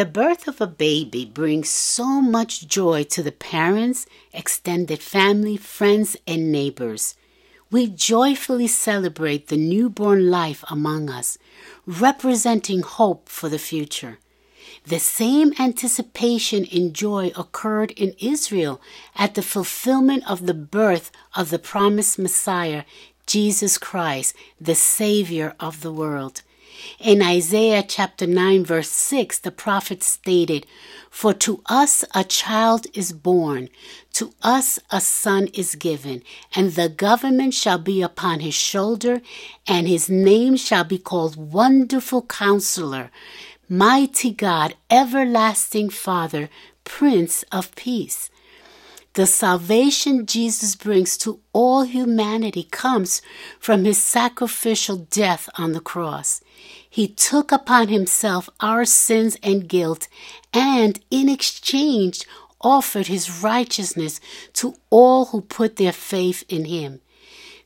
The birth of a baby brings so much joy to the parents, extended family, friends, and neighbors. We joyfully celebrate the newborn life among us, representing hope for the future. The same anticipation and joy occurred in Israel at the fulfillment of the birth of the promised Messiah, Jesus Christ, the Savior of the world. In Isaiah chapter 9, verse 6, the prophet stated, For to us a child is born, to us a son is given, and the government shall be upon his shoulder, and his name shall be called Wonderful Counselor, Mighty God, Everlasting Father, Prince of Peace. The salvation Jesus brings to all humanity comes from his sacrificial death on the cross. He took upon himself our sins and guilt, and in exchange offered his righteousness to all who put their faith in him.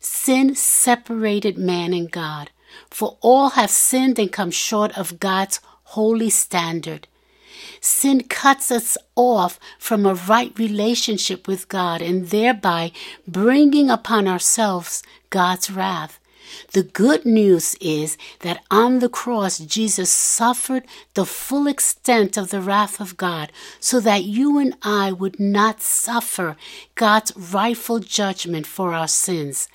Sin separated man and God, for all have sinned and come short of God's holy standard. Sin cuts us off from a right relationship with God and thereby bringing upon ourselves God's wrath. The good news is that on the cross, Jesus suffered the full extent of the wrath of God so that you and I would not suffer God's rightful judgment for our sins.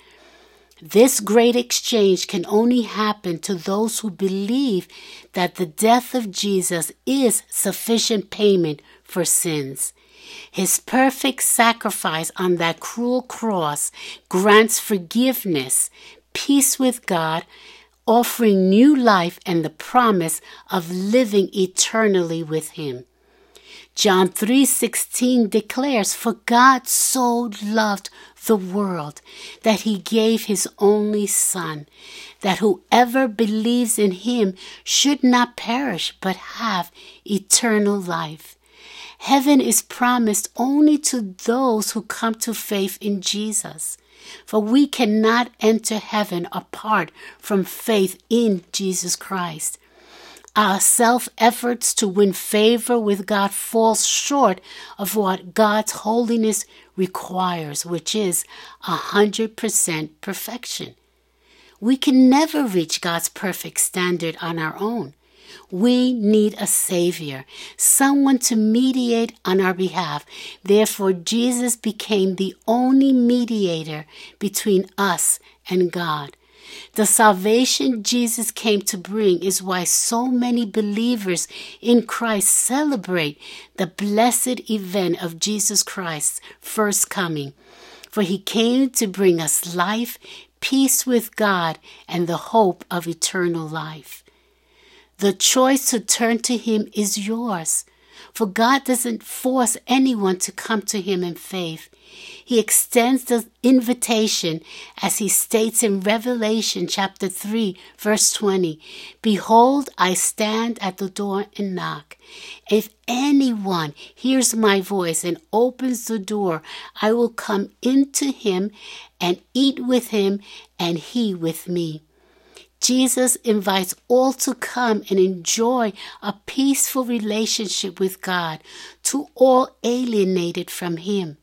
This great exchange can only happen to those who believe that the death of Jesus is sufficient payment for sins. His perfect sacrifice on that cruel cross grants forgiveness, peace with God, offering new life and the promise of living eternally with him. John 3:16 declares for God so loved the world that he gave his only son that whoever believes in him should not perish but have eternal life. Heaven is promised only to those who come to faith in Jesus. For we cannot enter heaven apart from faith in Jesus Christ. Our self efforts to win favor with God falls short of what God's holiness requires, which is a hundred percent perfection. We can never reach God's perfect standard on our own. We need a Savior, someone to mediate on our behalf. Therefore, Jesus became the only mediator between us and God. The salvation Jesus came to bring is why so many believers in Christ celebrate the blessed event of Jesus Christ's first coming. For he came to bring us life, peace with God, and the hope of eternal life. The choice to turn to him is yours. For God doesn't force anyone to come to him in faith. He extends the invitation as he states in Revelation chapter 3 verse 20, Behold, I stand at the door and knock. If anyone hears my voice and opens the door, I will come into him and eat with him and he with me. Jesus invites all to come and enjoy a peaceful relationship with God, to all alienated from Him.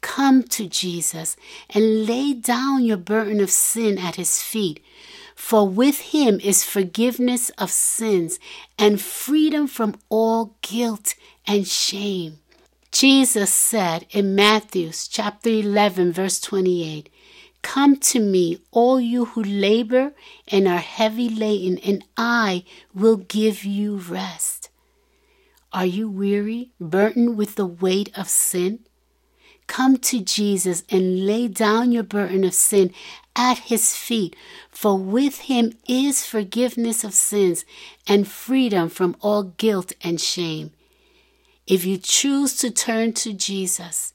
Come to Jesus and lay down your burden of sin at His feet, for with Him is forgiveness of sins and freedom from all guilt and shame. Jesus said in Matthew chapter 11 verse 28, Come to me, all you who labor and are heavy laden, and I will give you rest. Are you weary, burdened with the weight of sin? Come to Jesus and lay down your burden of sin at his feet, for with him is forgiveness of sins and freedom from all guilt and shame. If you choose to turn to Jesus,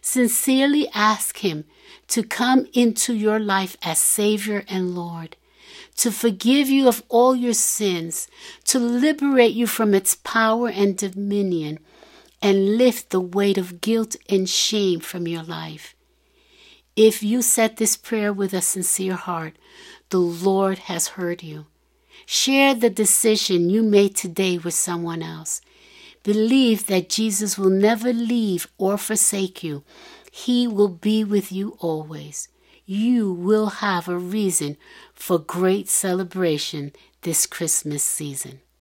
sincerely ask him to come into your life as Savior and Lord, to forgive you of all your sins, to liberate you from its power and dominion, and lift the weight of guilt and shame from your life. If you said this prayer with a sincere heart, the Lord has heard you. Share the decision you made today with someone else. Believe that Jesus will never leave or forsake you. He will be with you always. You will have a reason for great celebration this Christmas season.